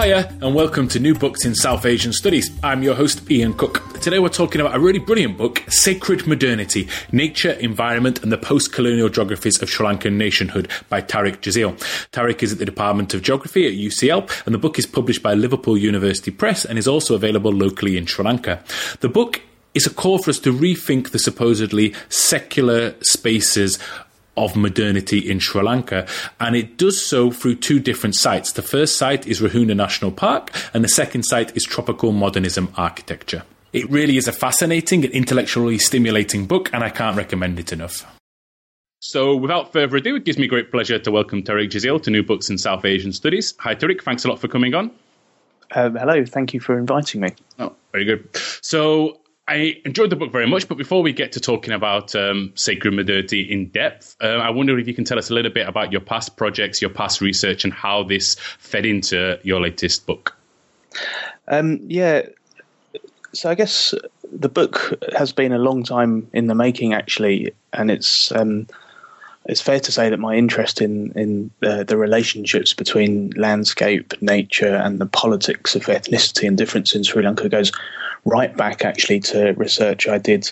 Hiya, and welcome to New Books in South Asian Studies. I'm your host, Ian Cook. Today we're talking about a really brilliant book, Sacred Modernity Nature, Environment, and the Post Colonial Geographies of Sri Lankan Nationhood by Tariq Jazeel. Tariq is at the Department of Geography at UCL, and the book is published by Liverpool University Press and is also available locally in Sri Lanka. The book is a call for us to rethink the supposedly secular spaces of modernity in Sri Lanka. And it does so through two different sites. The first site is Rahuna National Park, and the second site is Tropical Modernism Architecture. It really is a fascinating and intellectually stimulating book, and I can't recommend it enough. So, without further ado, it gives me great pleasure to welcome Tariq Jazeel to New Books in South Asian Studies. Hi, Tariq. Thanks a lot for coming on. Um, hello. Thank you for inviting me. Oh, very good. So, I enjoyed the book very much, but before we get to talking about um, sacred modernity in depth, uh, I wonder if you can tell us a little bit about your past projects, your past research, and how this fed into your latest book. Um, yeah, so I guess the book has been a long time in the making, actually, and it's um, it's fair to say that my interest in in uh, the relationships between landscape, nature, and the politics of ethnicity and difference in Sri Lanka goes right back actually to research I did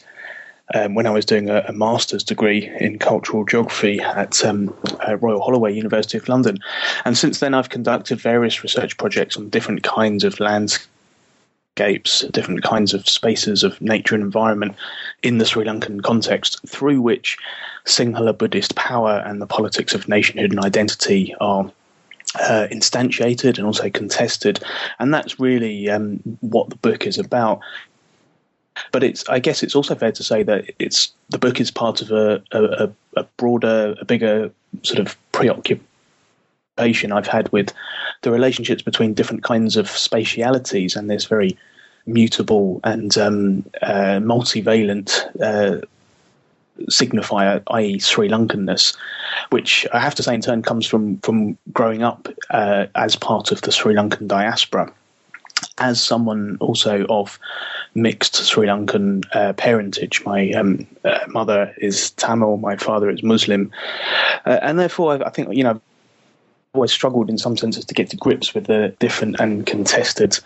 um, when I was doing a, a, master's degree in cultural geography at um, uh, Royal Holloway, University of London. And since then, I've conducted various research projects on different kinds of landscapes, different kinds of spaces of nature and environment in the Sri Lankan context, through which Sinhala Buddhist power and the politics of nationhood and identity are uh, instantiated and also contested, and that's really um, what the book is about. But it's, I guess, it's also fair to say that it's the book is part of a, a, a broader, a bigger sort of preoccupation I've had with the relationships between different kinds of spatialities and this very mutable and um, uh, multivalent uh, signifier, i.e., Sri Lankanness, which I have to say in turn comes from from growing up uh, as part of the Sri Lankan diaspora. As someone also of mixed Sri Lankan uh, parentage, my um, uh, mother is Tamil, my father is Muslim, uh, and therefore I, I think you know always struggled in some senses to get to grips with the different and contested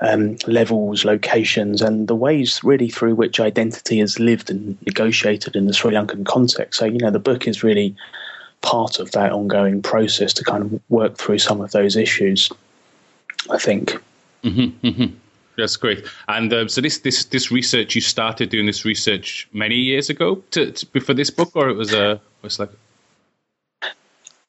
um, levels, locations, and the ways really through which identity is lived and negotiated in the Sri Lankan context. So, you know, the book is really part of that ongoing process to kind of work through some of those issues, I think. Mm-hmm, mm-hmm. That's great. And uh, so this this this research you started doing this research many years ago to, to for this book, or it was a was like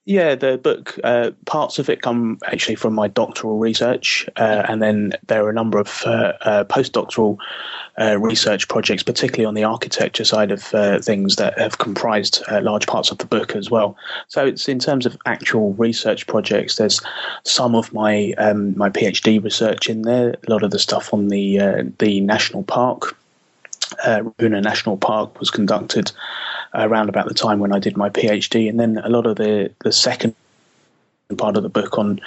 yeah, the book, uh, parts of it come actually from my doctoral research, uh, and then there are a number of uh, uh postdoctoral uh, research projects, particularly on the architecture side of uh, things, that have comprised large parts of the book as well. So it's in terms of actual research projects. There's some of my um, my PhD research in there. A lot of the stuff on the the national park, uh, Ruhuna National Park, was conducted around about the time when I did my PhD, and then a lot of the the second part of the book on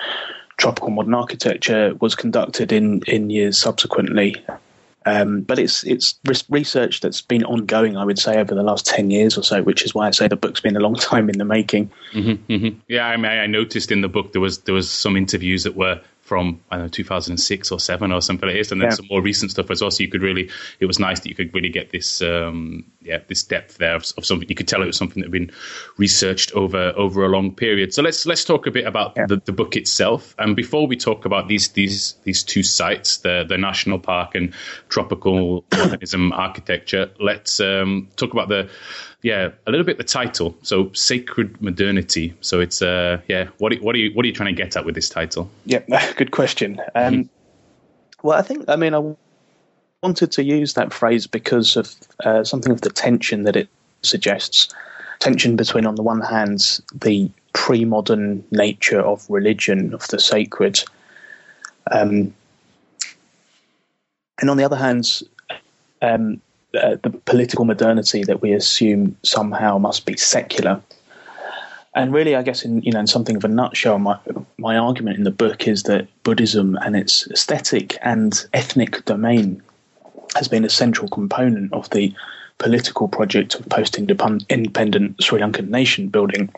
tropical modern architecture was conducted in in years subsequently. Um, but it's it's research that's been ongoing, I would say, over the last ten years or so, which is why I say the book's been a long time in the making. Mm-hmm, mm-hmm. Yeah, I mean, I noticed in the book there was there was some interviews that were from I don't know 2006 or seven or something like this, and then yeah. some more recent stuff as well. So you could really, it was nice that you could really get this, um, yeah, this depth there of, of, something. You could tell it was something that had been researched over over a long period. So let's let's talk a bit about yeah. the, the book itself. And before we talk about these these these two sites, the the national park and tropical modernism architecture, let's um, talk about the yeah, a little bit the title. So sacred modernity. So it's uh yeah, what what are you what are you trying to get at with this title? Yeah, good question. Um, mm-hmm. Well, I think I mean I wanted to use that phrase because of uh, something of the tension that it suggests. Tension between, on the one hand, the pre-modern nature of religion, of the sacred. Um, and on the other hand, um, uh, the political modernity that we assume somehow must be secular. And really, I guess in you know in something of a nutshell, my my argument in the book is that Buddhism and its aesthetic and ethnic domain has been a central component of the political project of post-independent Sri Lankan nation building.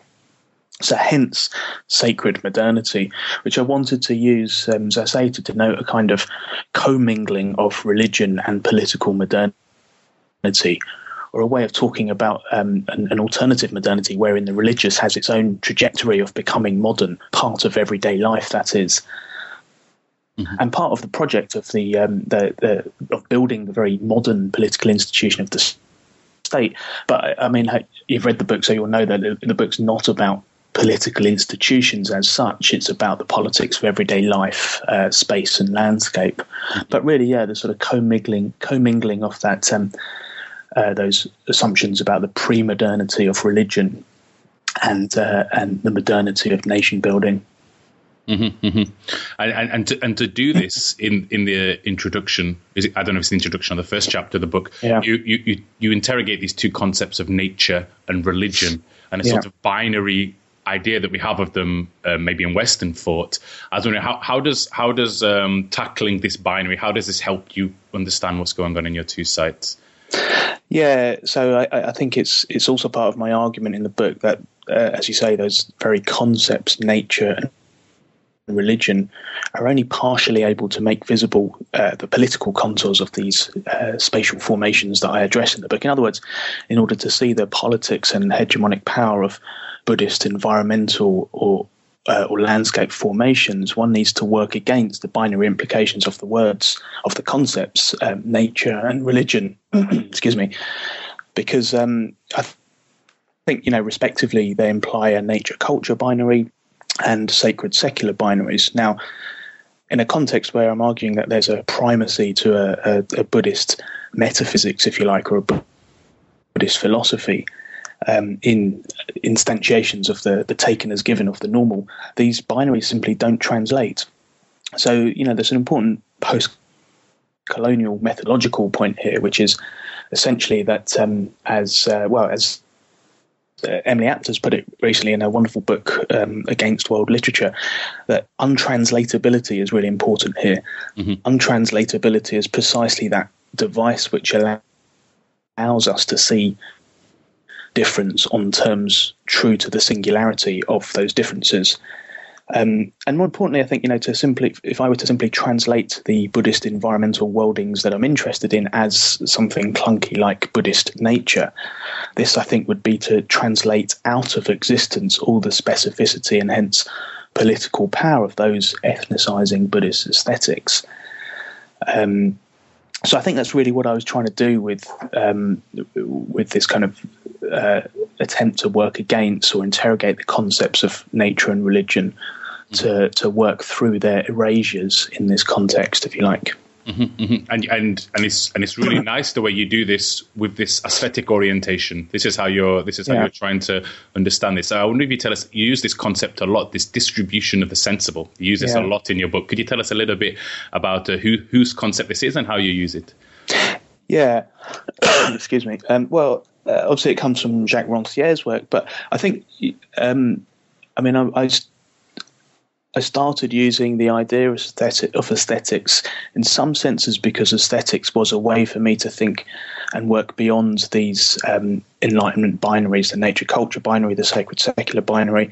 So, hence, sacred modernity, which I wanted to use, um, as I say, to denote a kind of commingling of religion and political modernity or a way of talking about um, an, an, alternative modernity wherein the religious has its own trajectory of becoming modern, part of everyday life, that is. Mm-hmm. And part of the project of the, um, the, the, of building the very modern political institution of the state. But I mean, you've read the book, so you'll know that the, the book's not about political institutions as such. It's about the politics of everyday life, uh, space, and landscape. Mm-hmm. But really, yeah, the sort of commingling, commingling of that um, uh, those assumptions about the pre-modernity of religion and uh, and the modernity of nation building. Mm-hmm, mm-hmm. And, and, and, to, and to do this in, in the introduction, is it, I don't know if it's the introduction or the first chapter of the book, yeah. you, you, you, you interrogate these two concepts of nature and religion and a yeah. sort of binary idea that we have of them, uh, maybe in Western thought. I was wondering how, how does how does um, tackling this binary how does this help you understand what's going on in your two sites? Yeah, so I, I, think it's it's also part of my argument in the book that, uh, as you say, those very concepts, nature and religion, are only partially able to make visible uh, the political contours of these uh, spatial formations that I address in the book. In other words, in order to see the politics and hegemonic power of Buddhist environmental or uh, or landscape formations, one needs to work against the binary implications of the words, of the concepts, um, nature and religion. excuse me, because um, I th- think you know, respectively, they imply a nature-culture binary and sacred-secular binaries. Now, in a context where I'm arguing that there's a primacy to a, a, a Buddhist metaphysics, if you like, or a Buddhist philosophy, um, in instantiations of the, the taken as given of the normal, these binaries simply don't translate. So, you know, there's an important post colonial methodological point here, which is essentially that um, as uh, well as uh, Emily Apter's put it recently in a wonderful book um, against world literature that untranslatability is really important here. Mm-hmm. Untranslatability is precisely that device which allows us to see difference on terms true to the singularity of those differences. Um, and more importantly, I think you know to simply, if I were to simply translate the Buddhist environmental worldings that I'm interested in as something clunky like Buddhist nature, this I think would be to translate out of existence all the specificity and hence political power of those ethnicizing Buddhist aesthetics. Um, so I think that's really what I was trying to do with um, with this kind of uh, attempt to work against or interrogate the concepts of nature and religion to mm-hmm. to work through their erasures in this context, if you like. Mm-hmm, mm-hmm. And and and it's and it's really nice the way you do this with this aesthetic orientation. This is how you're this is how yeah. you're trying to understand this. So I wonder if you tell us you use this concept a lot, this distribution of the sensible. You use this yeah. a lot in your book. Could you tell us a little bit about uh, who whose concept this is and how you use it? Yeah, excuse me. Um, well, uh, obviously it comes from Jacques Rancière's work, but I think um, I mean I, I I started using the idea of, aesthetic, of aesthetics in some senses because aesthetics was a way for me to think and work beyond these um, enlightenment binaries, the nature culture binary, the sacred secular binary.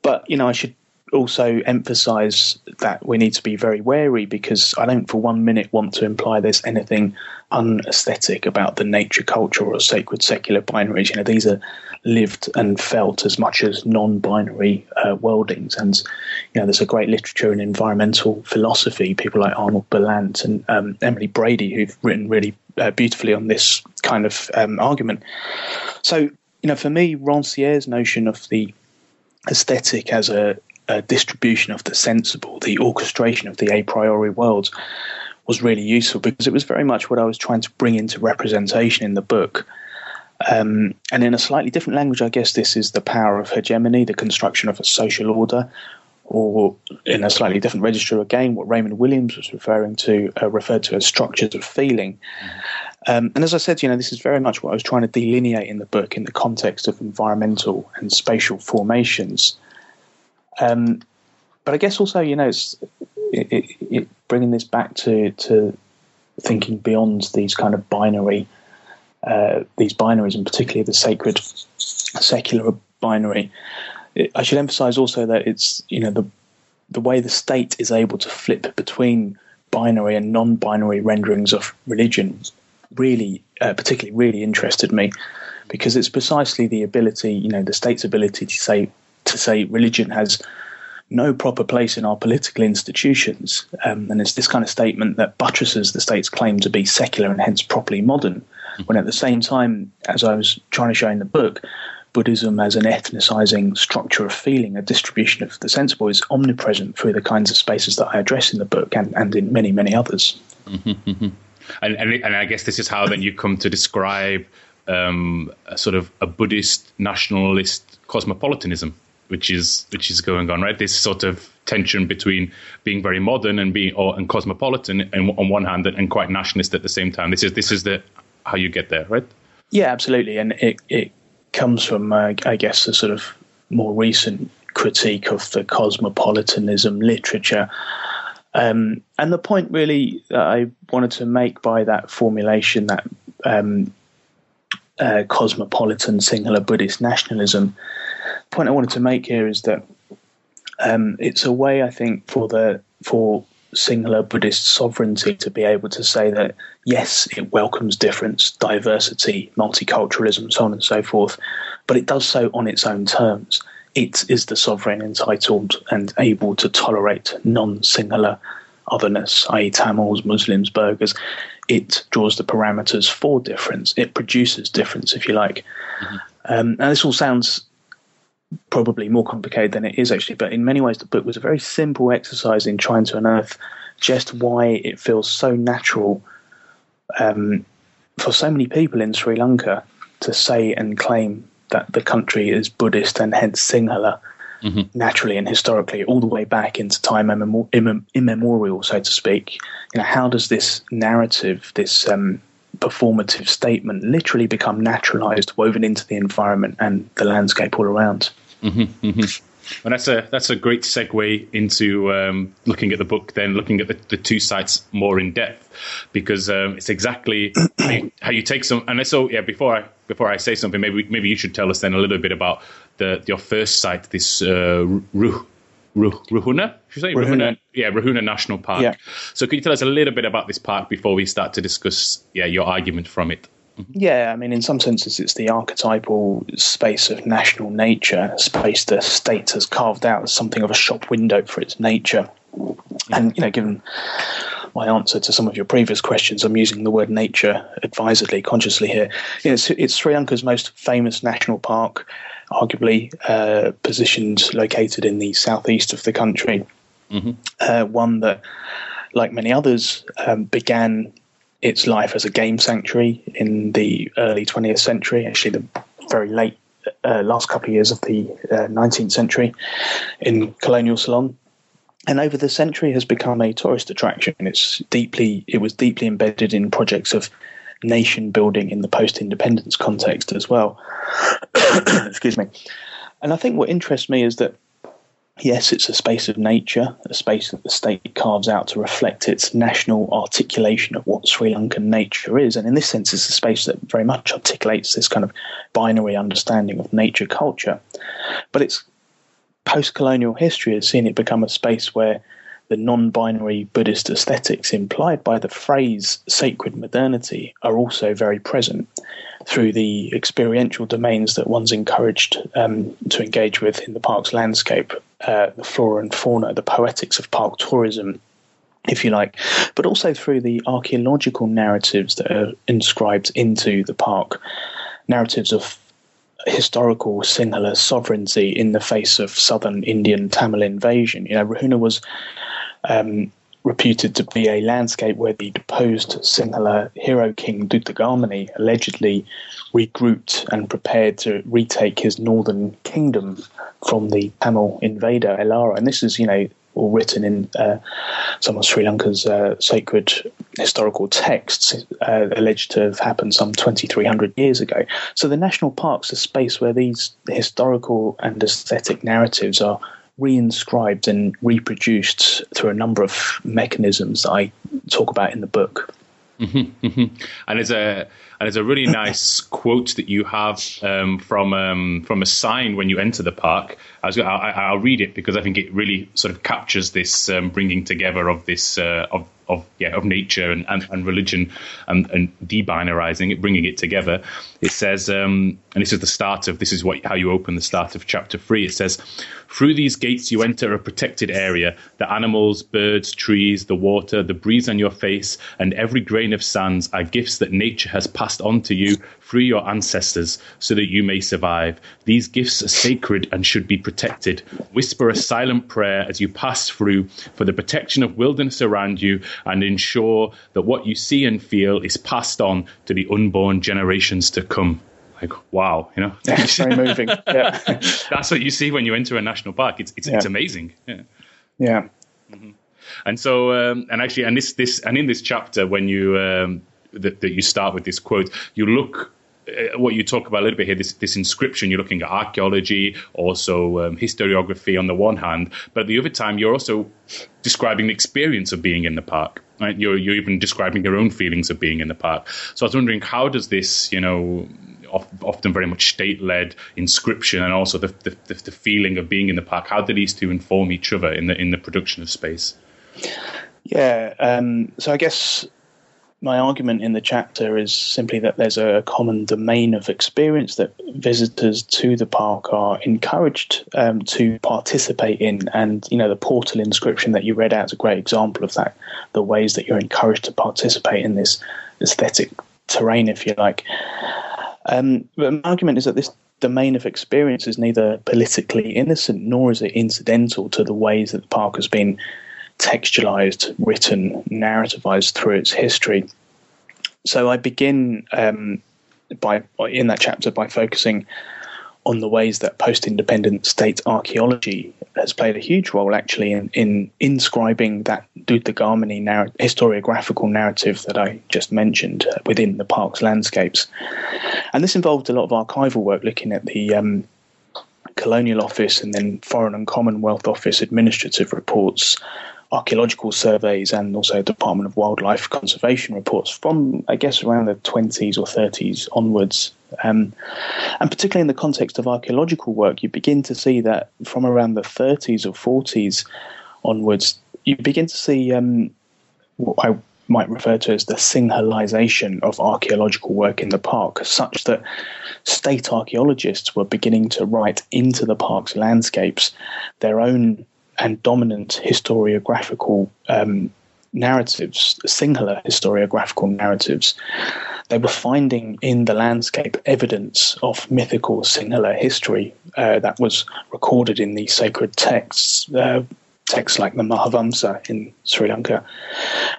But you know, I should also emphasize that we need to be very wary because I don't for one minute want to imply there's anything unaesthetic about the nature culture or sacred secular binaries. You know, these are lived and felt as much as non-binary uh, worldings. And you know, there's a great literature in environmental philosophy. People like Arnold Berleant and um, Emily Brady who've written really uh, beautifully on this kind of um, argument. So you know, for me, Rancière's notion of the aesthetic as a, a distribution of the sensible, the orchestration of the a priori worlds was really useful because it was very much what I was trying to bring into representation in the book. Um, and in a slightly different language, I guess this is the power of hegemony, the construction of a social order, or in a slightly different register again, what Raymond Williams was referring to, uh, referred to as structures of feeling. Um, and as I said, you know, this is very much what I was trying to delineate in the book in the context of environmental and spatial formations. Um, but I guess also, you know, it's it, it, it, bringing this back to to thinking beyond these kind of binary, uh, these binaries, and particularly the sacred secular binary. I should emphasize also that it's you know the the way the state is able to flip between binary and non-binary renderings of religion really uh, particularly really interested me because it's precisely the ability you know the state's ability to say to say religion has no proper place in our political institutions um, and it's this kind of statement that buttresses the state's claim to be secular and hence properly modern when at the same time as i was trying to show in the book Buddhism as an ethnicizing structure of feeling, a distribution of the sensible, is omnipresent through the kinds of spaces that I address in the book and, and in many, many others. And, and, and, I guess this is how then you come to describe um, a sort of a Buddhist nationalist cosmopolitanism, which is which is going on, right? This sort of tension between being very modern and being or, and cosmopolitan and, on one hand, and quite nationalist at the same time. This is this is the how you get there, right? Yeah, absolutely, and it, it comes from, uh, I guess, a sort of more recent critique of the cosmopolitanism literature. Um, and the point really that I wanted to make by that formulation, that um, uh, cosmopolitan Sinhala Buddhist nationalism, the point I wanted to make here is that um, it's a way, I think, for the for Sinhala Buddhist sovereignty to be able to say that yes, it welcomes difference, diversity, multiculturalism, so on and so forth, but it does so on its own terms. It is the sovereign entitled and able to tolerate non Sinhala otherness, i.e., Tamils, Muslims, Burghers. It draws the parameters for difference. It produces difference, if you like. Mm-hmm. Um, and this all sounds probably more complicated than it is actually, but in many ways, the book was a very simple exercise in trying to unearth just why it feels so natural um, for so many people in Sri Lanka to say and claim that the country is Buddhist and hence Sinhala. Mm-hmm. Naturally and historically, all the way back into time immemorial, so to speak. You know, how does this narrative, this um, performative statement, literally become naturalized, woven into the environment and the landscape all around? Mm-hmm, mm-hmm. And that's a that's a great segue into um, looking at the book, then looking at the, the two sites more in depth, because um, it's exactly how you, how you, take some. And so, yeah, before I before I say something, maybe maybe you should tell us then a little bit about the your first site, this uh, Ruh, Ruhuna, should say Ruhuna. Ruhuna, yeah, Ruhuna National Park. Yeah. So, could you tell us a little bit about this park before we start to discuss, yeah, your argument from it? Mm-hmm. Yeah, I mean, in some senses, it's the archetypal space of national nature, space the state has carved out as something of a shop window for its nature. And, you know, given my answer to some of your previous questions, I'm using the word nature advisedly, consciously here. You know, it's, it's Sri Lanka's most famous national park, arguably uh, positioned, located in the southeast of the country. Mm-hmm. Uh, one that, like many others, um, began its life as a game sanctuary in the early 20th century, actually the very late uh, last couple of years of the uh, 19th century in colonial Ceylon. And over the century has become a tourist attraction. It's deeply it was deeply embedded in projects of nation building in the post-independence context as well. Excuse me. And I think what interests me is that yes, it's a space of nature, a space that the state carves out to reflect its national articulation of what Sri Lankan nature is. And in this sense, it's a space that very much articulates this kind of binary understanding of nature culture. But its post colonial history has seen it become a space where the non binary Buddhist aesthetics implied by the phrase sacred modernity are also very present through the experiential domains that one's encouraged um, to engage with in the park's landscape, uh, the flora and fauna, the poetics of park tourism, if you like, but also through the archaeological narratives that are inscribed into the park, narratives of historical Sinhala sovereignty in the face of southern Indian Tamil invasion. You know, Ruhuna was um, reputed to be a landscape where the deposed Sinhala hero king Dutagamani allegedly regrouped and prepared to retake his northern kingdom from the Tamil invader Elara. And this is, you know, all written in uh, some of Sri Lanka's uh, sacred historical texts, uh, alleged to have happened some 2,300 years ago. So the national parks a space where these historical and aesthetic narratives are reinscribed and reproduced through a number of mechanisms that I talk about in the book. Mm-hmm, mm-hmm. And it's a and it's a really nice quote that you have um, from um, from a sign when you enter the park. I was, I, will read it because I think it really sort of captures this um, bringing together of this uh, of of yeah of nature and, and, and religion and, and debinarizing it, bringing it together. It says, um, and this is the start of this is what how you open the start of chapter three. It says, through these gates you enter a protected area. The animals, birds, trees, the water, the breeze on your face, and every grain of sands are gifts that nature has passed on to you through your ancestors, so that you may survive. These gifts are sacred and should be protected. Whisper a silent prayer as you pass through for the protection of wilderness around you and ensure that what you see and feel is passed on to the unborn generations to come. Like, wow, you know? It's very moving. Yeah. That's what you see when you enter a national park. It's, it's, yeah. it's amazing. Yeah. Yeah. Mm-hmm. And so, um, and actually, and this, this, and in this chapter, when you, um, that, that you start with this quote, you look uh, what you talk about a little bit here, this, this inscription, you're looking at archaeology, also um, historiography on the one hand, but at the other time, you're also describing the experience of being in the park. Right? You're, you're even describing your own feelings of being in the park. So I was wondering, how does this, you know, often very much state-led inscription and also the, the, the feeling of being in the park, how do these two inform each other in the in the production of space? Yeah, um, so I guess my argument in the chapter is simply that there's a common domain of experience that visitors to the park are encouraged um, to participate in. And, you know, the portal inscription that you read out is a great example of that, the ways that you're encouraged to participate in this aesthetic terrain, if you like. Um, but my argument is that this domain of experience is neither politically innocent nor is it incidental to the ways that the park has been textualized, written, narrativized through its history. So I begin um, by in that chapter by focusing on the ways that post-independent state archaeology has played a huge role actually in, in inscribing that Dutagamani narr- historiographical narrative that I just mentioned uh, within the park's landscapes. And this involved a lot of archival work looking at the um, Colonial Office and then Foreign and Commonwealth Office administrative reports archaeological surveys and also Department of Wildlife Conservation reports from, I guess, around the 20s or 30s onwards. Um, and particularly in the context of archaeological work, you begin to see that from around the 30s or 40s onwards, you begin to see um, what I might refer to as the Sinhalization of archaeological work in the park, such that state archaeologists were beginning to write into the park's landscapes their own and dominant historiographical um, narratives, Sinhala historiographical narratives. They were finding in the landscape evidence of mythical Sinhala history uh, that was recorded in these sacred texts, uh, texts like the Mahavamsa in Sri Lanka,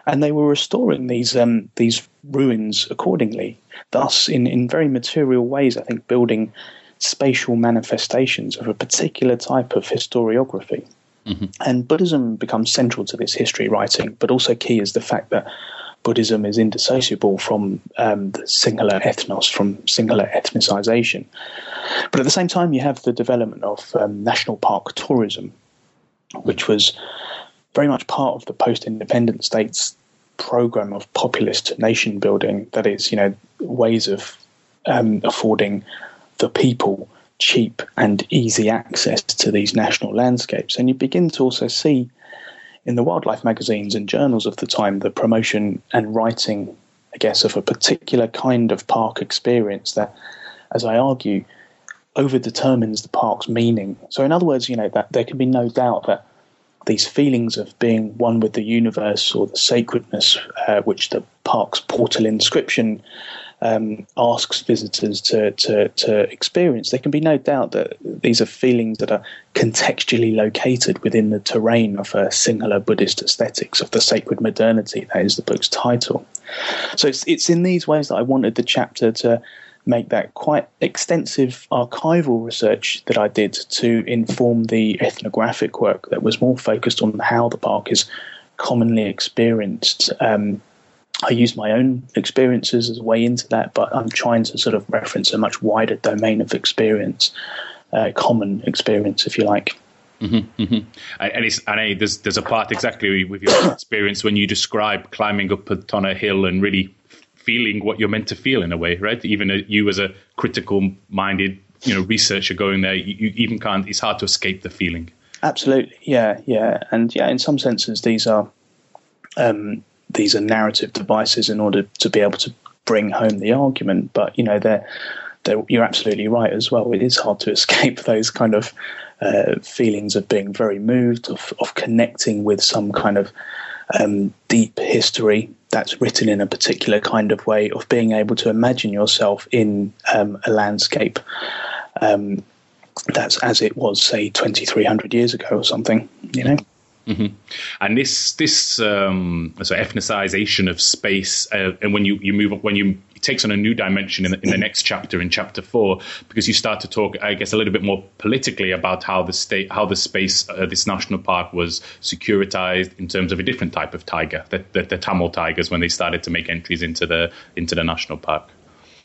and they were restoring these um, these ruins accordingly. Thus, in in very material ways, I think building spatial manifestations of a particular type of historiography. Mm-hmm. And Buddhism becomes central to this history writing, but also key is the fact that Buddhism is indissociable from um, the Sinhala ethnos, from Sinhala ethnicization. But at the same time, you have the development of um, national park tourism, which was very much part of the post-independent states program of populist nation building. That is, you know, ways of um, affording the people cheap and easy access to these national landscapes. And you begin to also see in the wildlife magazines and journals of the time the promotion and writing, I guess, of a particular kind of park experience that, as I argue, overdetermines the park's meaning. So, in other words, you know, that there can be no doubt that these feelings of being one with the universe or the sacredness, uh, which the park's portal inscription um, asks visitors to, to, to experience, there can be no doubt that these are feelings that are contextually located within the terrain of a Sinhala Buddhist aesthetics, of the sacred modernity. That is the book's title. So it's, it's in these ways that I wanted the chapter to make that quite extensive archival research that I did to inform the ethnographic work that was more focused on how the park is commonly experienced. Um, I use my own experiences as a way into that, but I'm trying to sort of reference a much wider domain of experience, uh, common experience, if you like. Mm-hmm, mm-hmm. And, it's, and I, there's there's a part exactly with your experience when you describe climbing up on a hill and really feeling what you're meant to feel in a way, right? Even a, you as a critical minded you know researcher going there, you, you even can't. It's hard to escape the feeling. Absolutely, yeah, yeah, and yeah. In some senses, these are um, these are narrative devices in order to be able to bring home the argument. But you know, they're, they're, you're absolutely right as well. It is hard to escape those kind of uh, feelings of being very moved, of, of connecting with some kind of um, deep history that's written in a particular kind of way, of being able to imagine yourself in um, a landscape um, that's as it was, say, 2,300 years ago or something, you know? Mm-hmm. And this this um, so ethnicization of space, uh, and when you, you move up, when you it takes on a new dimension in the, in the next chapter, in chapter four, because you start to talk, I guess, a little bit more politically about how the state, how the space, uh, this national park was securitized in terms of a different type of tiger, the, the, the Tamil tigers, when they started to make entries into the into the national park.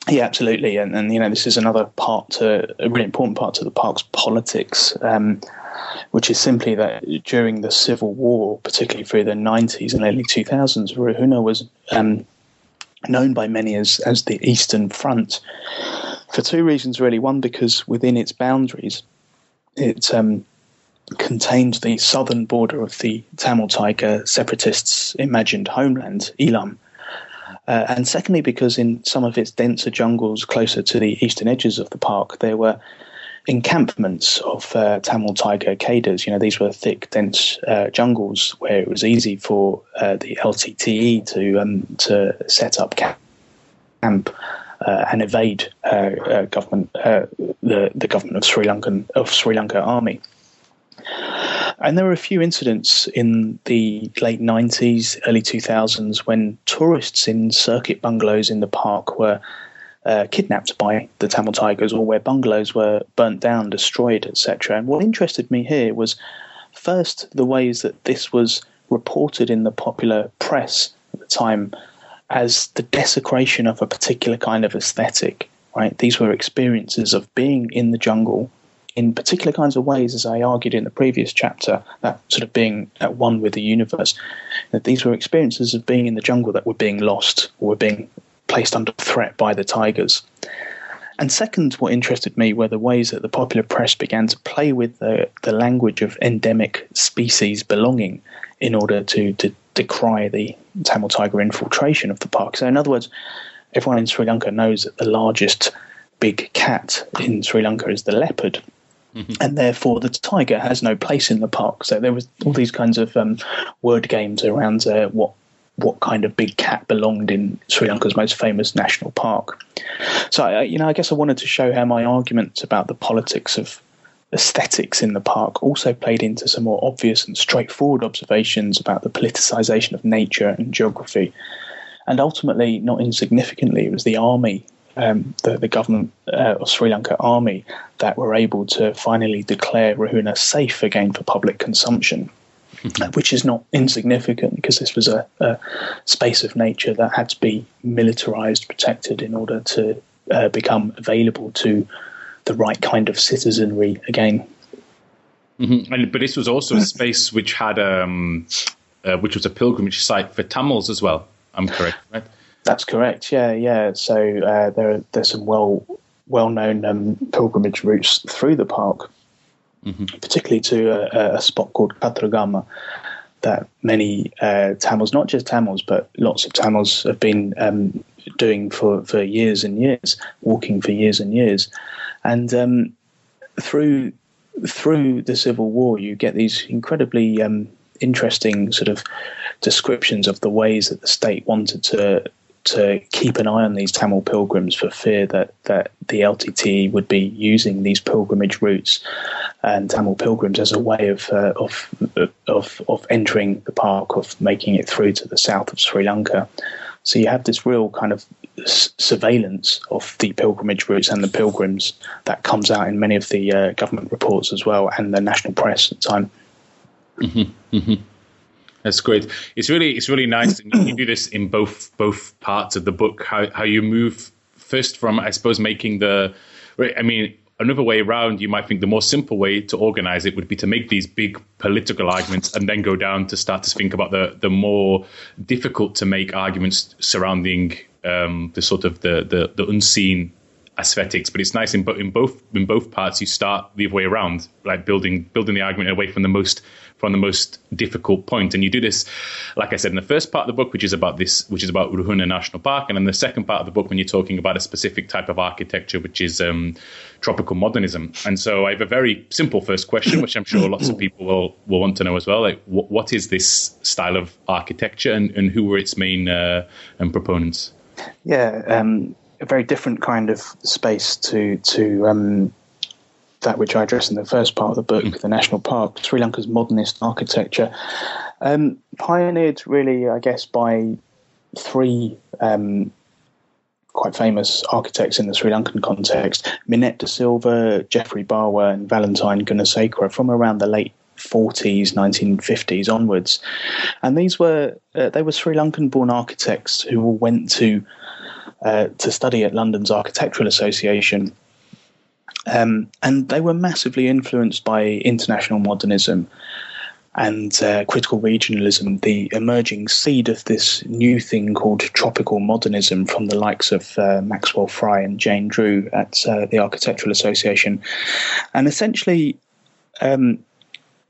Yeah, absolutely, and, and you know this is another part to a really important part to the park's politics. Um, which is simply that during the Civil War, particularly through the 90s and early 2000s, Ruhuna was um, known by many as, as the Eastern Front for two reasons, really. One, because within its boundaries, it um, contained the southern border of the Tamil Tiger separatists' imagined homeland, Eelam. Uh, and secondly, because in some of its denser jungles closer to the eastern edges of the park, there were encampments of uh, Tamil tiger cadres. You know, these were thick, dense uh, jungles where it was easy for uh, the LTTE to um, to set up camp uh, and evade uh, uh, government the the government of Sri Lankan of Sri Lanka army. And there were a few incidents in the late 90s, early 2000s when tourists in circuit bungalows in the park were uh, kidnapped by the Tamil Tigers or where bungalows were burnt down, destroyed, etc. And what interested me here was first the ways that this was reported in the popular press at the time as the desecration of a particular kind of aesthetic. Right, these were experiences of being in the jungle in particular kinds of ways, as I argued in the previous chapter, that sort of being at one with the universe. That these were experiences of being in the jungle that were being lost or were being placed under threat by the tigers. And second, what interested me were the ways that the popular press began to play with the, the language of endemic species belonging in order to, to decry the Tamil tiger infiltration of the park. So, in other words, everyone in Sri Lanka knows that the largest big cat in Sri Lanka is the leopard. Mm-hmm. And therefore, the tiger has no place in the park. So there was all these kinds of um, word games around uh, what what kind of big cat belonged in Sri Lanka's most famous national park. So, I, you know, I guess I wanted to show how my arguments about the politics of aesthetics in the park also played into some more obvious and straightforward observations about the politicization of nature and geography. And ultimately, not insignificantly, it was the army, um, the, the government uh, of Sri Lanka army, that were able to finally declare Ruhuna safe again for public consumption. Which is not insignificant because this was a, a, space of nature that had to be militarized, protected in order to uh, become available to the right kind of citizenry again. Mm-hmm. And, but this was also a space which had um, uh, which was a pilgrimage site for Tamils as well. I'm correct, right? That's correct. Yeah, yeah. So uh, there are, there's some well well known um, pilgrimage routes through the park mm-hmm. particularly to a, a, spot called Kataragama that many uh, Tamils, not just Tamils, but lots of Tamils have been um, doing for, for years and years, walking for years and years. And um, through through the Civil War, you get these incredibly um, interesting sort of descriptions of the ways that the state wanted to to keep an eye on these Tamil pilgrims for fear that, that the LTT would be using these pilgrimage routes and Tamil pilgrims as a way of, uh, of, of, of entering the park, of making it through to the south of Sri Lanka. So you have this real kind of surveillance of the pilgrimage routes and the pilgrims that comes out in many of the uh, government reports as well and the national press at the time. Mm-hmm, mm-hmm. That's great. It's really it's really nice. you do this in both both parts of the book. How how you move first from I suppose making the. I mean, another way around, you might think the more simple way to organize it would be to make these big political arguments and then go down to start to think about the the more difficult to make arguments surrounding um, the sort of the, the the unseen aesthetics. But it's nice in, in both in both parts. You start the other way around, like building building the argument away from the most from the most difficult point. And you do this, like I said, in the first part of the book, which is about this, which is about Ruhuna National Park, and in the second part of the book, when you're talking about a specific type of architecture, which is um, tropical modernism. And so I have a very simple first question, which I'm sure lots of people will, will want to know as well. Like, wh- what is this style of architecture, and, and who were its main uh, proponents? Yeah. Um, a very different kind of space to to um, that which I address in the first part of the book, mm. the national park, Sri Lanka's modernist architecture, um, pioneered really, I guess, by three um, quite famous architects in the Sri Lankan context: Minette de Silva, Geoffrey Bawa, and Valentine Gunasekara, from around the late 40s, 1950s onwards, and these were uh, they were Sri Lankan-born architects who all went to uh, to study at London's Architectural Association um, and they were massively influenced by international modernism and uh, critical regionalism, the emerging seed of this new thing called tropical modernism from the likes of uh, Maxwell Fry and Jane Drew at uh, the Architectural Association. And essentially, um,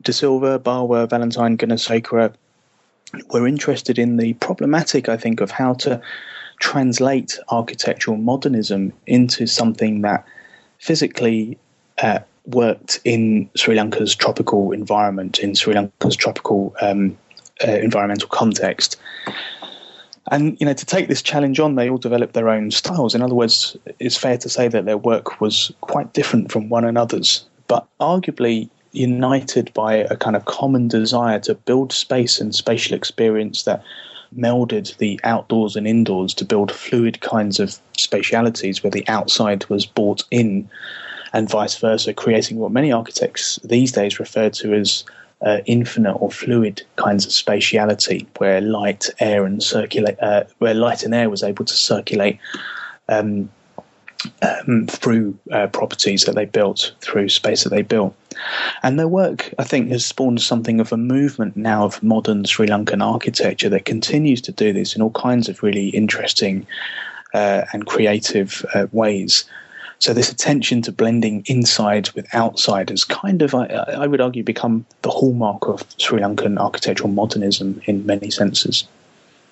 De Silva, Bawa, Valentine, Gunasekara were interested in the problematic, I think, of how to translate architectural modernism into something that physically uh, worked in Sri Lanka's tropical environment, in Sri Lanka's tropical um, uh, environmental context. And you know, to take this challenge on, they all developed their own styles. In other words, it's fair to say that their work was quite different from one another's, but arguably united by a kind of common desire to build space and spatial experience that melded the outdoors and indoors to build fluid kinds of spatialities where the outside was brought in and vice versa, creating what many architects these days refer to as uh, infinite or fluid kinds of spatiality, where light, air, and circulate, uh, where light and air was able to circulate um, um, through uh, properties that they built, through space that they built. And their work, I think, has spawned something of a movement now of modern Sri Lankan architecture that continues to do this in all kinds of really interesting uh, and creative uh, ways. So this attention to blending inside with outside has kind of, I, I would argue, become the hallmark of Sri Lankan architectural modernism in many senses.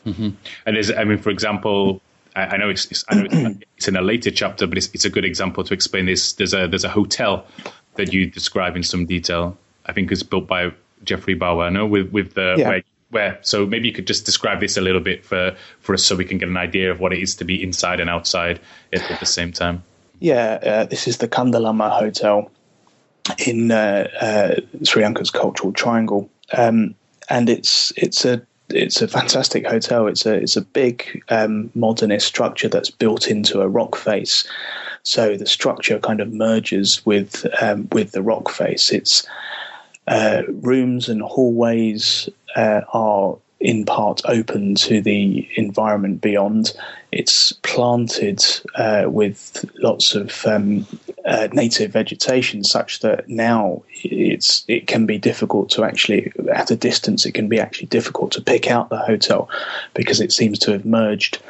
Mm-hmm. And is, I mean, for example, I, know it's, it's I know it's, it's, in a later chapter, but it's, it's a good example to explain this. There's a there's a hotel that you describe in some detail. I think it's built by Geoffrey Bawa. No, with with the yeah. where, where. So maybe you could just describe this a little bit for for us, so we can get an idea of what it is to be inside and outside at, at the same time. Yeah, uh, this is the Kandalama Hotel in uh, uh, Sri Lanka's Cultural Triangle, um, and it's it's a it's a fantastic hotel. It's a it's a big um, modernist structure that's built into a rock face. So the structure kind of merges with um, with the rock face. Its uh, rooms and hallways uh, are in part open to the environment beyond. It's planted uh, with lots of um, uh, native vegetation, such that now it's it can be difficult to actually at a distance. It can be actually difficult to pick out the hotel because it seems to have merged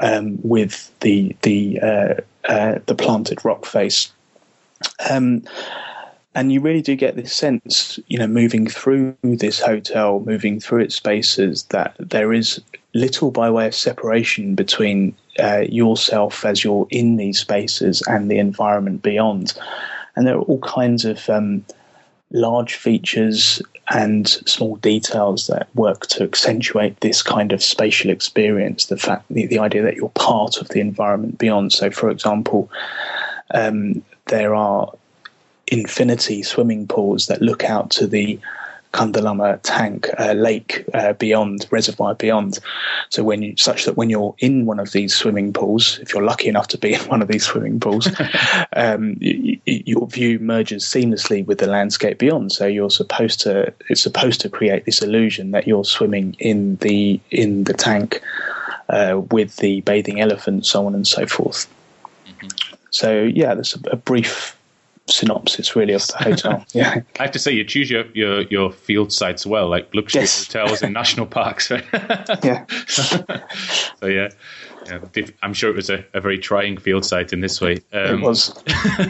um, with the the uh, uh the planted rock face. Um, and you really do get this sense, you know, moving through this hotel, moving through its spaces, that there is little by way of separation between uh, yourself as you're in these spaces and the environment beyond. And there are all kinds of um, large features and small details that work to accentuate this kind of spatial experience. The fact, the, the idea that you're part of the environment beyond. So, for example, um, there are infinity swimming pools that look out to the Kandalama tank uh, lake uh, beyond reservoir beyond. So when you such that when you're in one of these swimming pools, if you're lucky enough to be in one of these swimming pools, um, you, your view merges seamlessly with the landscape beyond. So you're supposed to it's supposed to create this illusion that you're swimming in the in the tank uh, with the bathing elephant, so on and so forth. Mm-hmm. So yeah, there's a, a brief synopsis really of the hotel. Yeah, I have to say you choose your your, your field sites well, like luxury yes. hotels and national parks. Yeah. so yeah. Yeah, I'm sure it was a, a, very trying field site in this way. Um, it was.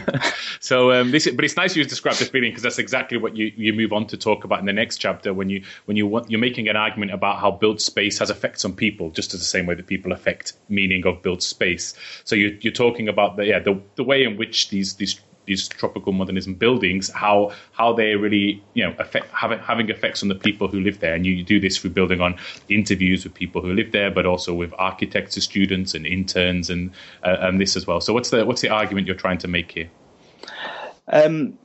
so, um, this, but it's nice you describe the feeling because that's exactly what you, you move on to talk about in the next chapter when you when you want, you're making an argument about how built space has effects on people, just as the same way that people affect meaning of built space. So you, you're talking about the yeah the, the way in which these these these tropical modernism buildings, how how they really you know affect having having effects on the people who live there, and you, you do this through building on interviews with people who live there, but also with architects, students, and interns, and uh, and this as well. So what's the what's the argument you're trying to make here? Um,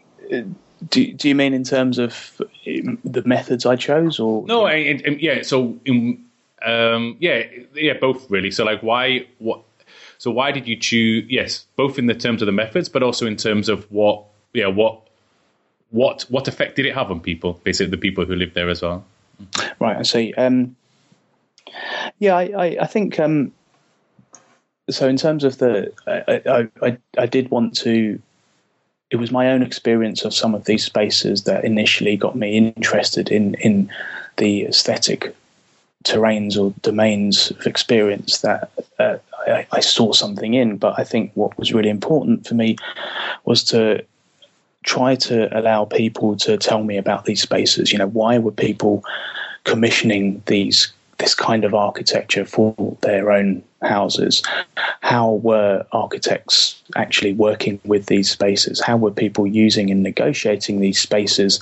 do, do you mean in terms of um, the methods I chose, or no? yeah. So in, um, yeah, yeah, both really. So like, why what so why did you choose? Yes, both in the terms of the methods, but also in terms of what, yeah, what, what, what effect did it have on people? Basically, the people who lived there as well. Right, I see. Um, yeah, I, I, I think um, so. In terms of the, I, I, I did want to. It was my own experience of some of these spaces that initially got me interested in in the aesthetic terrains or domains of experience that uh, I, I, saw something in. But I think what was really important for me was to try to allow people to tell me about these spaces. You know, why were people commissioning these this kind of architecture for their own houses? How were architects actually working with these spaces? How were people using and negotiating these spaces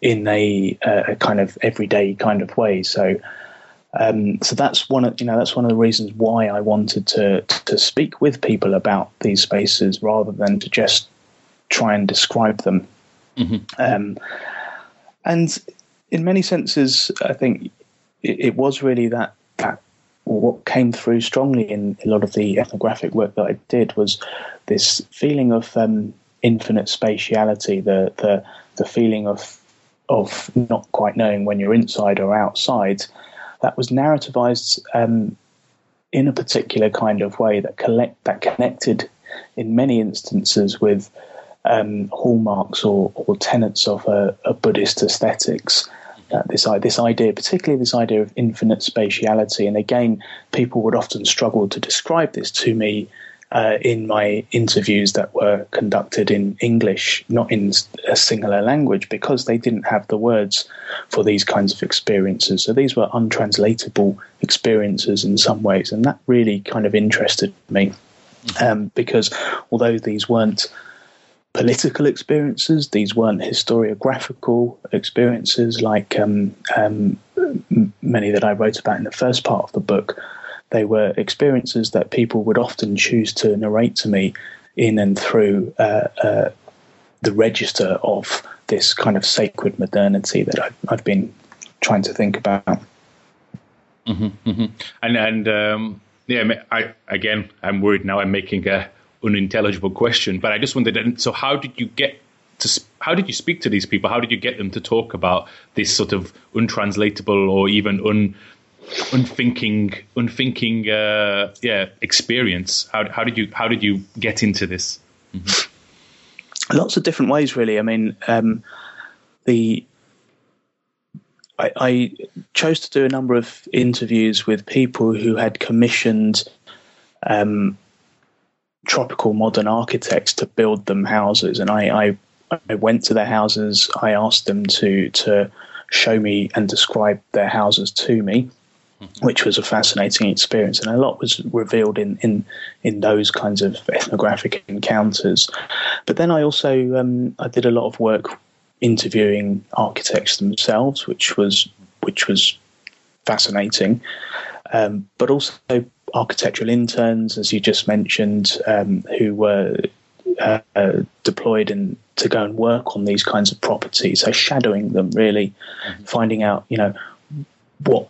in a, uh, a kind of everyday kind of way? So um, so that's one of you know that's one of the reasons why I wanted to to speak with people about these spaces rather than to just try and describe them. Mm-hmm. Um, and in many senses, I think it, it, was really that that what came through strongly in a lot of the ethnographic work that I did was this feeling of um, infinite spatiality, the the the feeling of of not quite knowing when you're inside or outside that was narrativized um, in a particular kind of way that collect that connected in many instances with um, hallmarks or, or tenets of a, a Buddhist aesthetics. Uh, this this idea, particularly this idea of infinite spatiality, and again, people would often struggle to describe this to me uh, in my interviews that were conducted in English, not in a Sinhala language, because they didn't have the words for these kinds of experiences. So these were untranslatable experiences in some ways, and that really kind of interested me um, because although these weren't political experiences, these weren't historiographical experiences like um, um, many that I wrote about in the first part of the book they were experiences that people would often choose to narrate to me in and through uh, uh, the register of this kind of sacred modernity that I've, I've been trying to think about. Mm-hmm, mm-hmm. And and um, yeah, I again, I'm worried now. I'm making a unintelligible question, but I just wondered. So, how did you get to? How did you speak to these people? How did you get them to talk about this sort of untranslatable or even un unthinking, unthinking, uh, yeah, experience. How, how did you how did you get into this? Mm-hmm. Lots of different ways, really. I mean, um, the I, I, chose to do a number of interviews with people who had commissioned um, tropical modern architects to build them houses, and I, I, I went to their houses. I asked them to to show me and describe their houses to me. which was a fascinating experience. And a lot was revealed in, in, in those kinds of ethnographic encounters. But then I also um, I did a lot of work interviewing architects themselves, which was which was fascinating, um, but also architectural interns, as you just mentioned, um, who were uh, deployed and to go and work on these kinds of properties. So shadowing them, really, mm-hmm. finding out, you know, what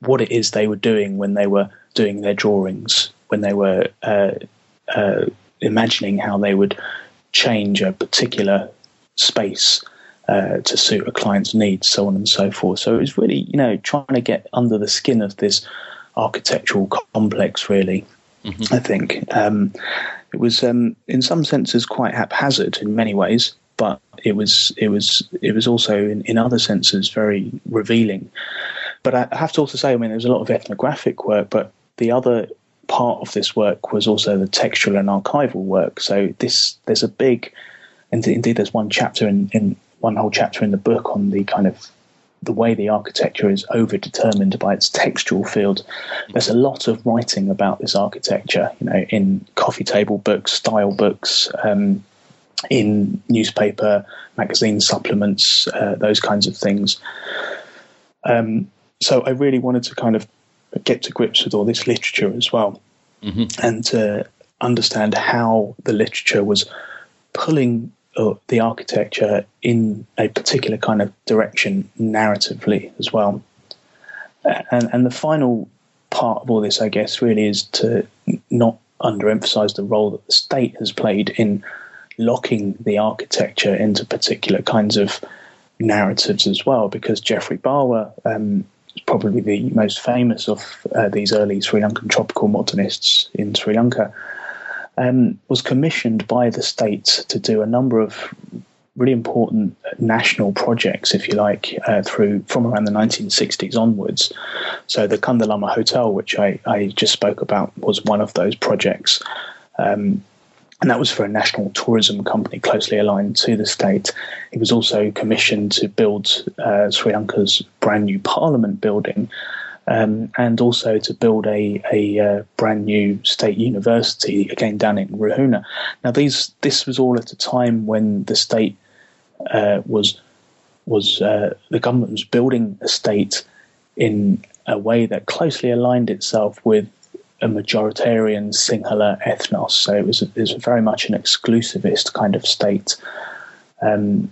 what it is they were doing when they were doing their drawings, when they were uh, uh imagining how they would change a particular space uh, to suit a client's needs, so on and so forth. So it was really, you know, trying to get under the skin of this architectural complex, really. Mm-hmm. I think um, it was, um, in some senses, quite haphazard in many ways, but it was, it was, it was also in, in other senses very revealing. But I have to also say, I mean, there's a lot of ethnographic work, but the other part of this work was also the textual and archival work. So this there's a big, and indeed there's one chapter in, in one whole chapter in the book on the kind of the way the architecture is overdetermined by its textual field. There's a lot of writing about this architecture, you know, in coffee table books, style books, um, in newspaper, magazine supplements, uh, those kinds of things. Um, so I really wanted to kind of get to grips with all this literature as well, mm-hmm. and to understand how the literature was pulling uh, the architecture in a particular kind of direction narratively as well. And, and the final part of all this, I guess, really is to not underemphasize the role that the state has played in locking the architecture into particular kinds of narratives as well, because Geoffrey Bawa um, probably the most famous of uh, these early Sri Lankan tropical modernists in Sri Lanka, um, was commissioned by the state to do a number of really important national projects, if you like, uh, through from around the 1960s onwards. So the Kandalama Hotel, which I, I just spoke about, was one of those projects. Um, and that was for a national tourism company closely aligned to the state. He was also commissioned to build uh, Sri Lanka's brand new parliament building. Um, and also to build a, a uh, brand new state university again down in Ruhuna. Now, these this was all at a time when the state uh, was was uh, the government was building a state in a way that closely aligned itself with a majoritarian Sinhala ethnos. So it was, it was very much an exclusivist kind of state. Um,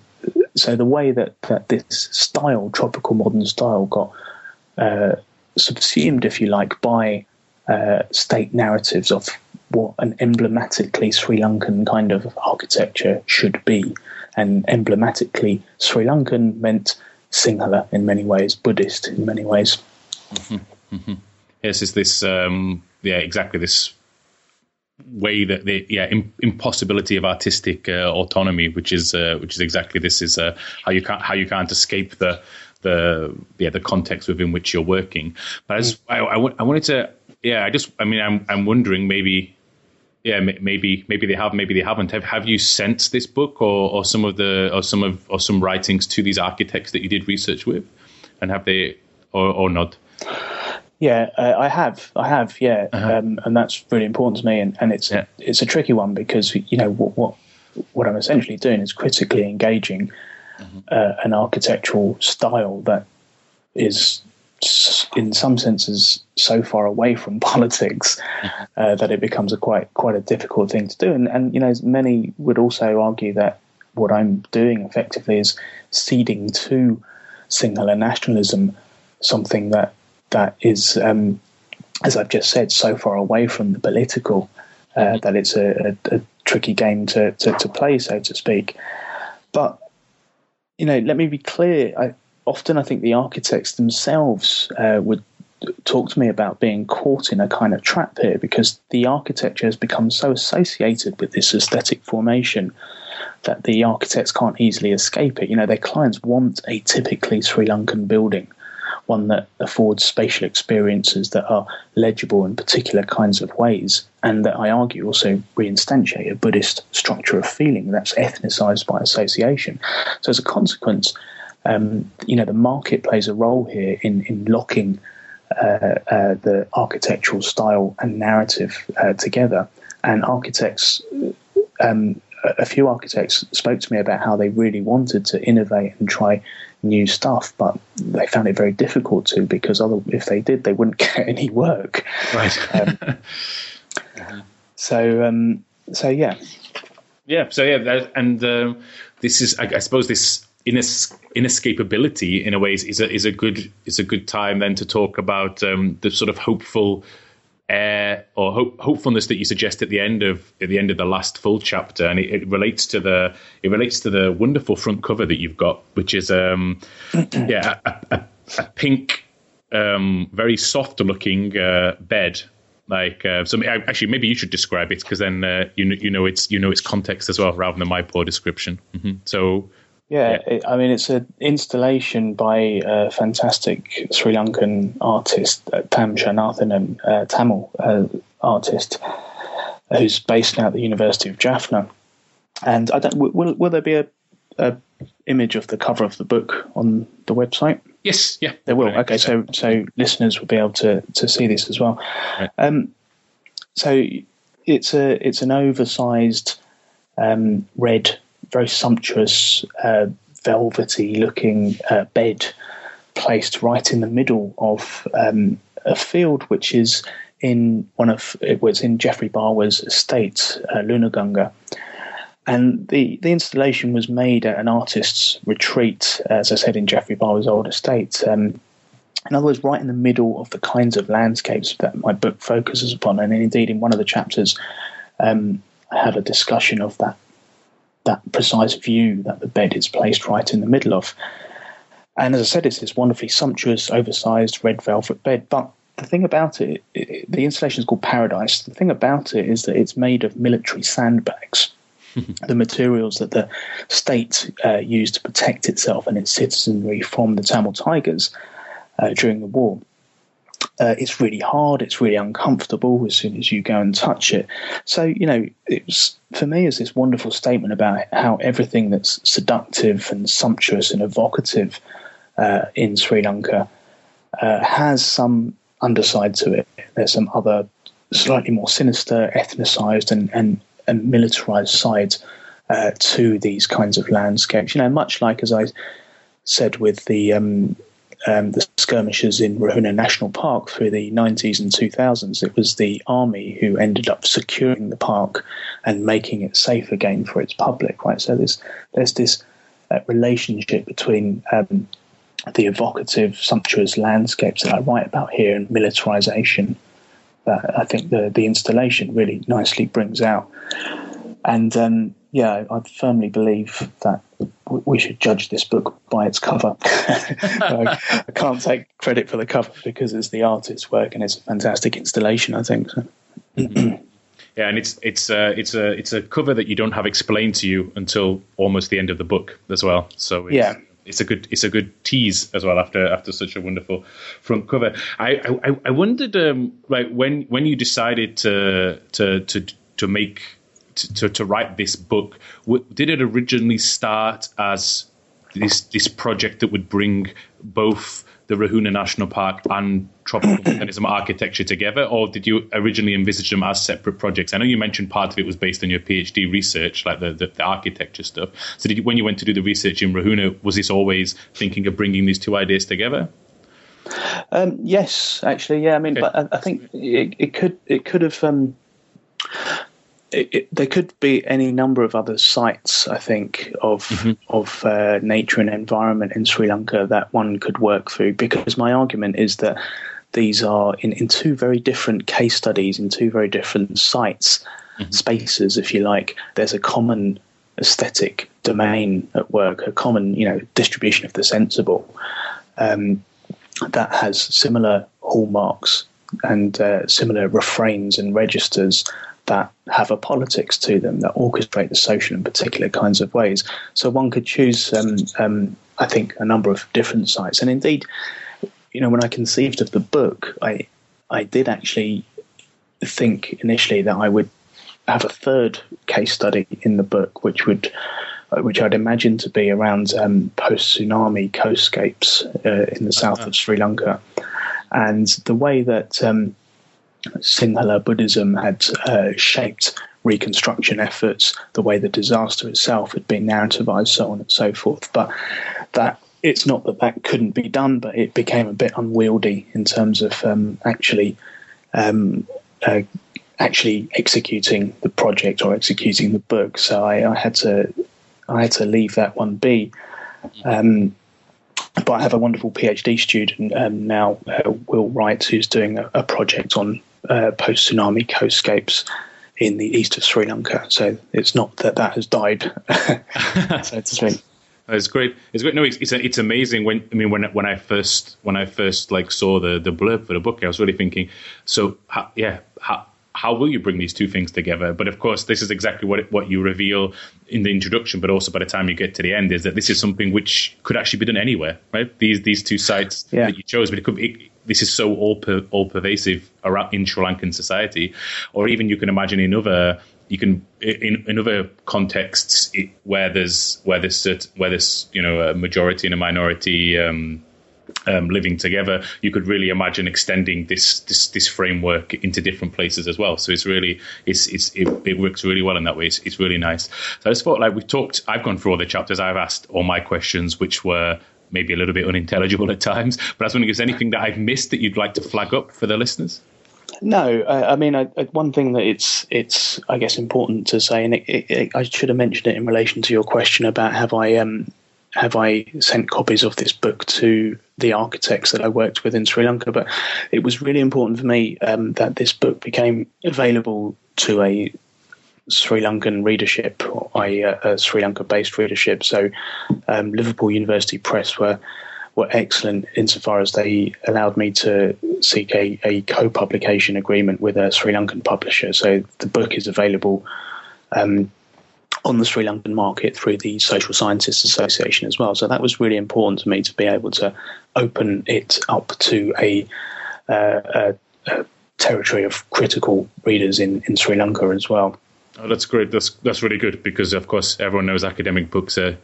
so the way that, that this style, tropical modern style, got uh, subsumed, if you like, by uh, state narratives of what an emblematically Sri Lankan kind of architecture should be. And emblematically Sri Lankan meant Sinhala in many ways, Buddhist in many ways. Mm-hmm. Mm-hmm. Yes, is this um, yeah, exactly this way that the yeah impossibility of artistic uh, autonomy, which is uh, which is exactly this is uh, how you can't how you can't escape the the yeah the context within which you're working. But as mm. I, I, I wanted to yeah I just I mean I'm I'm wondering maybe yeah, maybe maybe they have, maybe they haven't. Have have you sent this book or, or some of the or some of or some writings to these architects that you did research with, and have they or, or not? Yeah, uh, I have, I have, yeah, uh-huh. um, and that's really important to me. And, and it's yeah. it's a tricky one because you know what what what I'm essentially doing is critically engaging mm-hmm. uh, an architectural style that is in some senses so far away from politics mm-hmm. uh, that it becomes a quite quite a difficult thing to do. And, and you know, many would also argue that what I'm doing effectively is ceding to Sinhala nationalism something that that is, um, as I've just said, so far away from the political uh, that it's a, a, a tricky game to, to, to, play, so to speak. But, you know, let me be clear. I, often I think the architects themselves uh, would talk to me about being caught in a kind of trap here because the architecture has become so associated with this aesthetic formation that the architects can't easily escape it. You know, their clients want a typically Sri Lankan building one that affords spatial experiences that are legible in particular kinds of ways, and that I argue also reinstantiate a Buddhist structure of feeling that's ethnicized by association. So, as a consequence, um, you know, the market plays a role here in, in locking uh, uh, the architectural style and narrative uh, together. And architects um, a few architects spoke to me about how they really wanted to innovate and try new stuff, but they found it very difficult to because other, if they did, they wouldn't get any work. Right. Um, so, um, so yeah, yeah. So yeah, that, and uh, this is, I, I suppose, this ines- inescapability in a way is, is, a is a good is a good time then to talk about um, the sort of hopeful air or hope, hopefulness that you suggest at the end of at the end of the last full chapter, and it, it relates to the it relates to the wonderful front cover that you've got, which is um yeah a, a, a pink um very soft looking uh, bed. Like uh, so, actually, maybe you should describe it because then uh, you know you know its you know its context as well, rather than my poor description. Mm-hmm. So yeah, yeah. It, I mean, it's an installation by a fantastic Sri Lankan artist, uh, Tham Shanathan, uh, Tamil uh, artist, who's based now at the University of Jaffna. And I don't, will, will there be a, a image of the cover of the book on the website? Yes, yeah, there will. Okay, so so listeners will be able to to see this as well. Right. Um, so it's a it's an oversized um, red very sumptuous, uh, velvety looking uh, bed placed right in the middle of um, a field which is in one of it was in Geoffrey Bawa's estate, uh. And the, the installation was made at an artist's retreat, as I said, in Geoffrey Bawa's old estate. Um, in other words, right in the middle of the kinds of landscapes that my book focuses upon. And indeed, in one of the chapters, um, I have a discussion of that that precise view that the bed is placed right in the middle of. And as I said, it's this wonderfully sumptuous, oversized red velvet bed. But the thing about it, it the installation is called Paradise. The thing about it is that it's made of military sandbags. the materials that the state uh, used to protect itself and its citizenry from the Tamil Tigers uh, during the war uh, it's really hard, it's really uncomfortable as soon as you go and touch it. So, you know, it was for me is this wonderful statement about how everything that's seductive and sumptuous and evocative uh, in Sri Lanka uh, has some underside to it. There's some other slightly more sinister, ethnicized, and, and, and militarized sides uh, to these kinds of landscapes. You know, much like as I said with the um, um, the skirmishes in Ruhuna National Park through the 90s and 2000s. It was the army who ended up securing the park and making it safe again for its public. Right, so there's there's this uh, relationship between um, the evocative, sumptuous landscapes that I write about here and militarization that I think the the installation really nicely brings out. And um, yeah, I firmly believe that we should judge this book by its cover. I, I, can't take credit for the cover because it's the artist's work and it's a fantastic installation. I think. So. yeah, and it's it's uh, it's a it's a cover that you don't have explained to you until almost the end of the book as well. So yeah. It's a good, it's a good tease as well after after such a wonderful front cover. I I, I wondered, um, like when when you decided to to to to make to, to write this book? Did it originally start as this this project that would bring both the Ruhuna National Park and tropical volcanism architecture together, or did you originally envisage them as separate projects? I know you mentioned part of it was based on your PhD research, like the, the, the architecture stuff. So, did you, when you went to do the research in Ruhuna, was this always thinking of bringing these two ideas together? Um, yes, actually, yeah. I mean, okay. but I, I, think it, it, could it could have. Um, it, it, there could be any number of other sites, I think, of mm-hmm. of uh, nature and environment in Sri Lanka that one could work through. Because my argument is that these are in, in two very different case studies, in two very different sites, mm-hmm. spaces, if you like. There's a common aesthetic domain at work, a common, you know, distribution of the sensible um, that has similar hallmarks and uh, similar refrains and registers that have a politics to them that orchestrate the social in particular kinds of ways. So one could choose, um, um, I think, a number of different sites. And indeed, you know, when I conceived of the book, I I did actually think initially that I would have a third case study in the book, which would uh, which I'd imagine to be around um, post tsunami coastscapes uh, in the south of Sri Lanka, and the way that um, Sinhala Buddhism had uh, shaped reconstruction efforts, the way the disaster itself had been narrativized, so on and so forth. But that it's not that that couldn't be done, but it became a bit unwieldy in terms of um, actually um, uh, actually executing the project or executing the book. So I, I, had to I had to leave that one be. Um, but I have a wonderful PhD student um, now, uh, Will Wright, who's doing a, a project on uh, post tsunami coastscapes in the east of Sri Lanka. So it's not that that has died, so to speak. It's great. It's great. No, it's it's, it's amazing. When I mean, when when I first when I first like saw the the blurb for the book, I was really thinking, so how, yeah, how how will you bring these two things together? But of course, this is exactly what what you reveal in the introduction, but also by the time you get to the end, is that this is something which could actually be done anywhere, right? These these two sites yeah. that you chose, but it could it, this is so all per, all pervasive around in Sri Lankan society, or even you can imagine in other you can in, in other contexts it, where there's where there's where there's you know a majority and a minority um, um, living together, you could really imagine extending this, this, this framework into different places as well. So it's really it's, it's it, it, works really well in that way. It's, it's really nice. So I just thought like we've talked. I've gone through all the chapters. I've asked all my questions, which were maybe a little bit unintelligible at times. But I was wondering if there's anything that I've missed that you'd like to flag up for the listeners. No, I, I mean, I, one thing that it's it's I guess important to say, and it, it, I should have mentioned it in relation to your question about have I um, have I sent copies of this book to the architects that I worked with in Sri Lanka, but it was really important for me um, that this book became available to a Sri Lankan readership, i.e., a, a Sri Lanka-based readership. So, um, Liverpool University Press were were excellent insofar as they allowed me to seek a, a co-publication agreement with a Sri Lankan publisher. So the book is available um, on the Sri Lankan market through the Social Scientists Association as well. So that was really important to me to be able to open it up to a, uh, a, a territory of critical readers in, in Sri Lanka as well. Oh, that's great. That's that's really good because, of course, everyone knows academic books are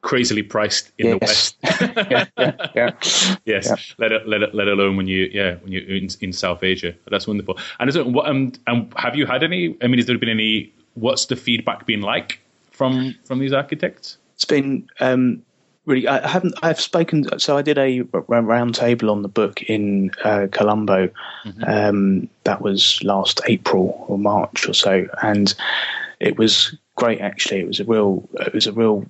crazily priced in yes. the West. yeah, yeah, yeah. Yes, yeah. Let, let, let alone when you yeah when you're in, in South Asia. That's wonderful. And is it, what, um, um, have you had any? I mean, has there been any? What's the feedback been like from from these architects? It's been um, really. I haven't. I've spoken. So I did a round table on the book in uh, Colombo. Mm-hmm. Um, that was last April or March or so, and it was great. Actually, it was a real. It was a real,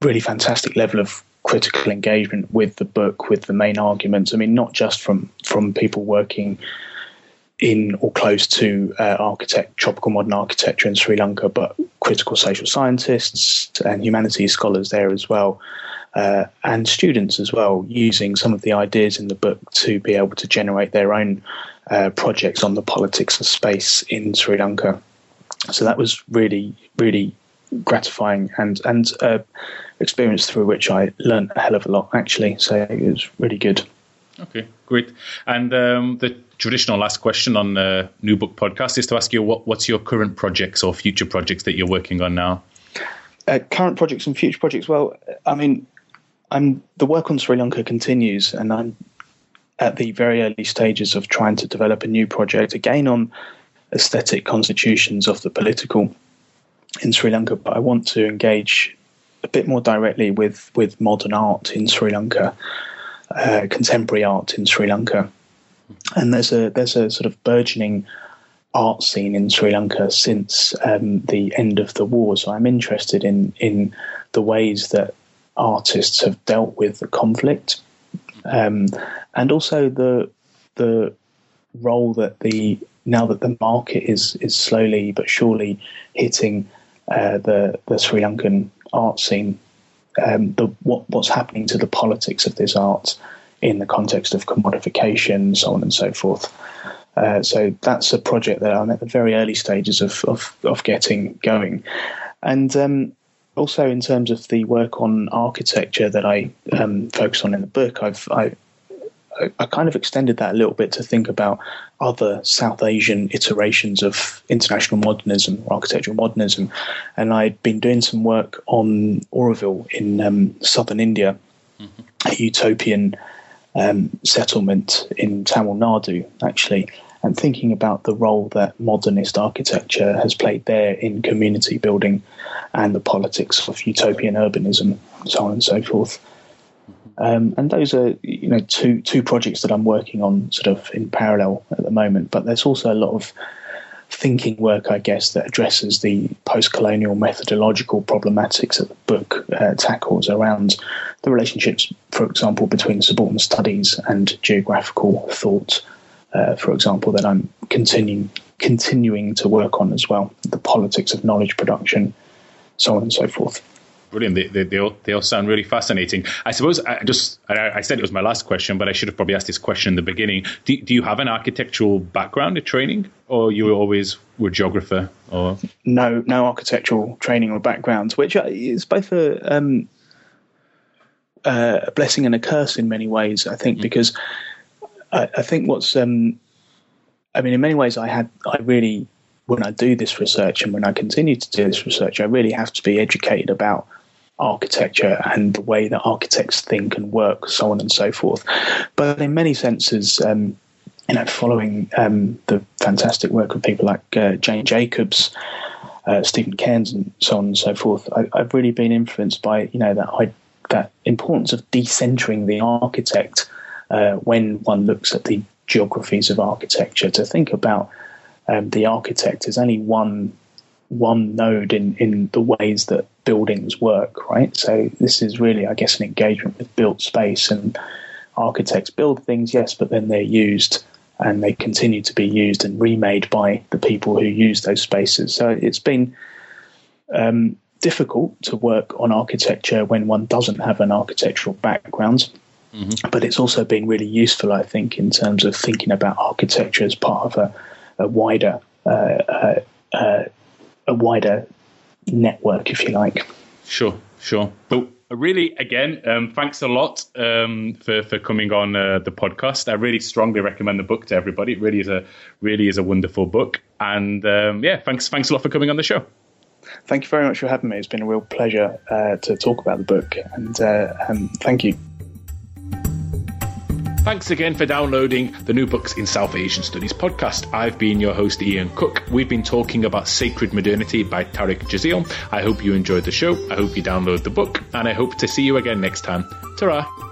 really fantastic level of critical engagement with the book, with the main arguments. I mean, not just from from people working in or close to uh, architect, tropical modern architecture in Sri Lanka, but critical social scientists and humanities scholars there as well, uh, and students as well, using some of the ideas in the book to be able to generate their own uh, projects on the politics of space in Sri Lanka. So that was really, really gratifying and and uh, experience through which I learned a hell of a lot actually. So it was really good. Okay, great. And um, the traditional last question on the New Book podcast is to ask you what, what's your current projects or future projects that you're working on now? Uh, current projects and future projects. Well, I mean, I'm the work on Sri Lanka continues, and I'm at the very early stages of trying to develop a new project again on aesthetic constitutions of the political in Sri Lanka. But I want to engage a bit more directly with with modern art in Sri Lanka, uh, contemporary art in Sri Lanka and there's a there's a sort of burgeoning art scene in Sri Lanka since um, the end of the war. So I'm interested in in the ways that artists have dealt with the conflict, um, and also the the role that the now that the market is is slowly but surely hitting uh, the the Sri Lankan art scene. Um, the what what's happening to the politics of this art in the context of commodification, so on and so forth. Uh, so that's a project that I'm at the very early stages of of, of getting going, and um, also in terms of the work on architecture that I um, focus on in the book, I've I, I kind of extended that a little bit to think about other South Asian iterations of international modernism or architectural modernism. And I'd been doing some work on Auroville in um, southern India, mm-hmm. a utopian um, settlement in Tamil Nadu, actually. and thinking about the role that modernist architecture has played there in community building and the politics of utopian urbanism, so on and so forth. Um, and those are, you know, two two projects that I'm working on sort of in parallel at the moment. But there's also a lot of thinking work, I guess, that addresses the post-colonial methodological problematics that the book uh, tackles around the relationships, for example, between subaltern studies and geographical thought. Uh, for example, that I'm continuing continuing to work on as well, the politics of knowledge production, so on and so forth brilliant. They, they, they, all, they all sound really fascinating. I suppose I just I, I, said it was my last question, but I should have probably asked this question in the beginning. Do, do you have an architectural background or training, or you always were a geographer? Or no, no architectural training or background, which is both a, um, a blessing and a curse in many ways. I think mm-hmm. because I, I, think what's um, I mean, in many ways, I had I really when I do this research and when I continue to do this research, I really have to be educated about architecture and the way that architects think and work, so on and so forth. But in many senses, um, you know, following um, the fantastic work of people like uh, Jane Jacobs, uh, Stephen Cairns, and so on and so forth, I, have really been influenced by you know that I, that importance of decentering the architect uh, when one looks at the geographies of architecture to think about um, the architect as only one one node in, in the ways that buildings work, right? So this is really, I guess, an engagement with built space and architects build things, yes, but then they're used and they continue to be used and remade by the people who use those spaces. So it's been um, difficult to work on architecture when one doesn't have an architectural background. Mm-hmm. But it's also been really useful, I think, in terms of thinking about architecture as part of a, a wider uh, uh, uh a wider network, if you like. Sure, sure. But really, again, um, thanks a lot um, for for coming on uh, the podcast. I really strongly recommend the book to everybody. It really is a really is a wonderful book. And um, yeah, thanks thanks a lot for coming on the show. Thank you very much for having me. It's been a real pleasure uh, to talk about the book, and uh, um, thank you. Thanks again for downloading the New Books in South Asian Studies podcast. I've been your host, Ian Cook. We've been talking about Sacred Modernity by Tariq Jazeel. I hope you enjoyed the show. I hope you download the book, and I hope to see you again next time. Ta